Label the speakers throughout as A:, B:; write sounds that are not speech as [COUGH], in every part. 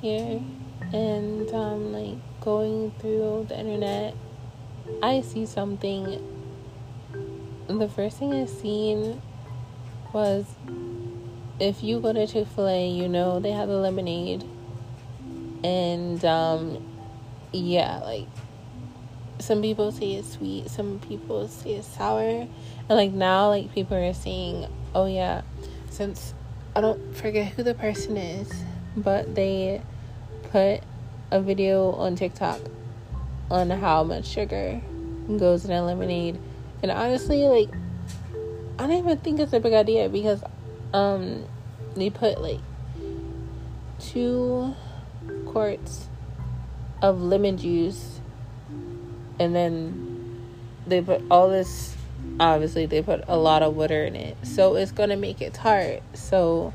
A: here and um, like going through the internet, I see something. The first thing I seen was if you go to Chick fil A, you know they have the lemonade. And um, yeah, like some people say it's sweet, some people say it's sour. And like now, like people are saying, oh yeah, since I don't forget who the person is, but they put a video on TikTok on how much sugar goes in a lemonade. And honestly, like, I don't even think it's a big idea because um they put like two quarts of lemon juice and then they put all this obviously they put a lot of water in it so it's going to make it tart so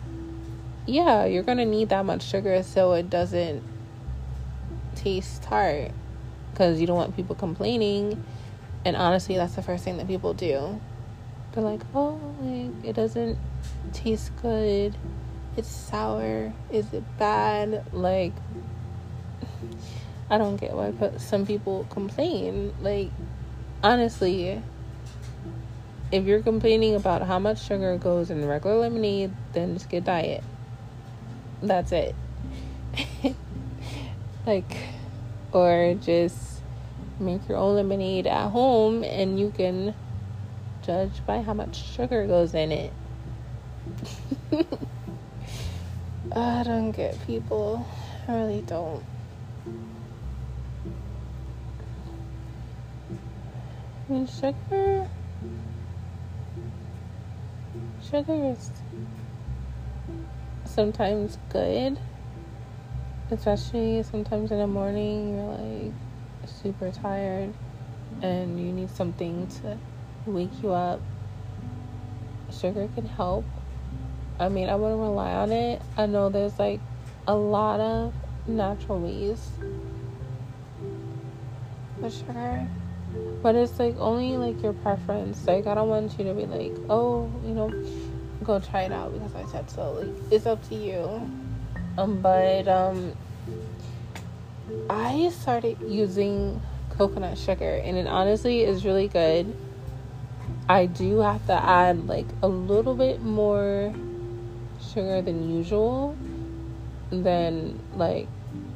A: yeah you're going to need that much sugar so it doesn't taste tart because you don't want people complaining. And honestly that's the first thing that people do. They're like oh like it doesn't taste good. It's sour. Is it bad? Like i don't get why some people complain. Like honestly if you're complaining about how much sugar goes in regular lemonade then just get diet that's it like or just make your own lemonade at home and you can judge by how much sugar goes in it [LAUGHS] ah, I don't get people. I really don't. Sugar. Sugar is sometimes good, especially sometimes in the morning you're like super tired and you need something to wake you up. Sugar can help I mean, I wouldn't rely on it. I know there's like a lot of natural ways for sugar, but it's like only like your preference. Like, I don't want you to be like, oh, you know, go try it out because I said so. Like, it's up to you. Um, but um, I started using coconut sugar, and it honestly is really good. I do have to add like a little bit more sugar than usual than like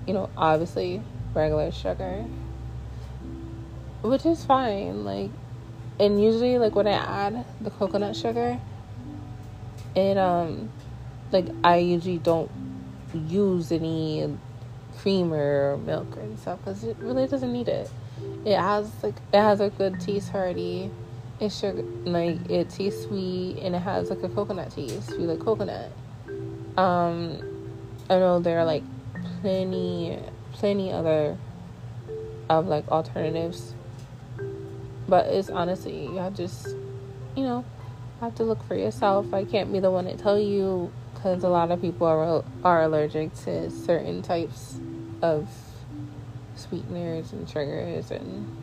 A: you know obviously regular sugar which is fine like and usually like when i add the coconut sugar it um like i usually don't use any creamer or milk and stuff because it really doesn't need it. It has like it has a good taste already it's sugar like it tastes sweet and it has like a coconut taste. You like coconut. Um, I know there are like plenty, plenty other of like alternatives, but it's honestly have just, you know, have to look for yourself. I can't be the one to tell you because a lot of people are are allergic to certain types of sweeteners and sugars and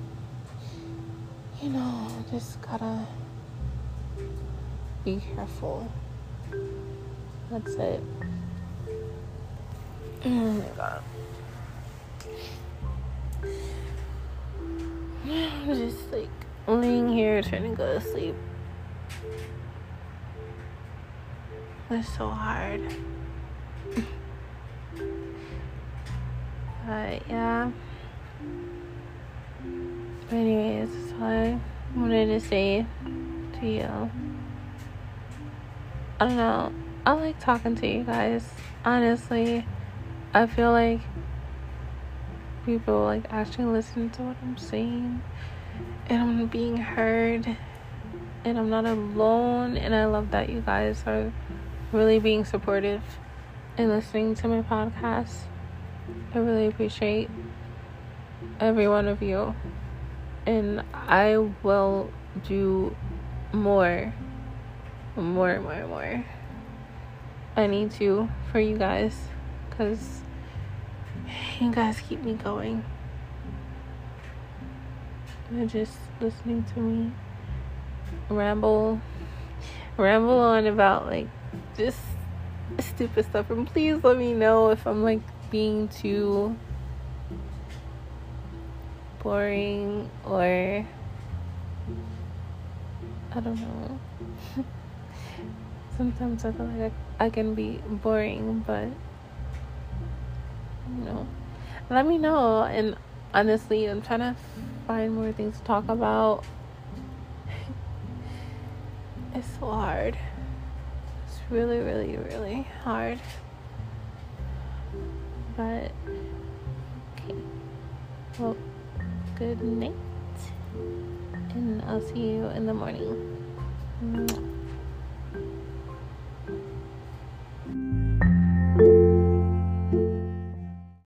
A: you know just gotta be careful that's it. Oh my god. [SIGHS] I'm just like laying here trying to go to sleep. It's so hard. but yeah. But anyways, that's all I wanted to say to you. I don't know. I like talking to you guys. Honestly, I feel like people like actually listen to what I'm saying and I'm being heard and I'm not alone and I love that you guys are really being supportive and listening to my podcast. I really appreciate every one of you and I will do more more more more I need to for you guys because you guys keep me going. And just listening to me ramble, ramble on about like just stupid stuff. And please let me know if I'm like being too boring or I don't know. [LAUGHS] Sometimes I feel like I, I can be boring, but you know, let me know. And honestly, I'm trying to find more things to talk about. [LAUGHS] it's so hard. Really, really, really hard. But okay. Well, good night. And I'll see you in the morning.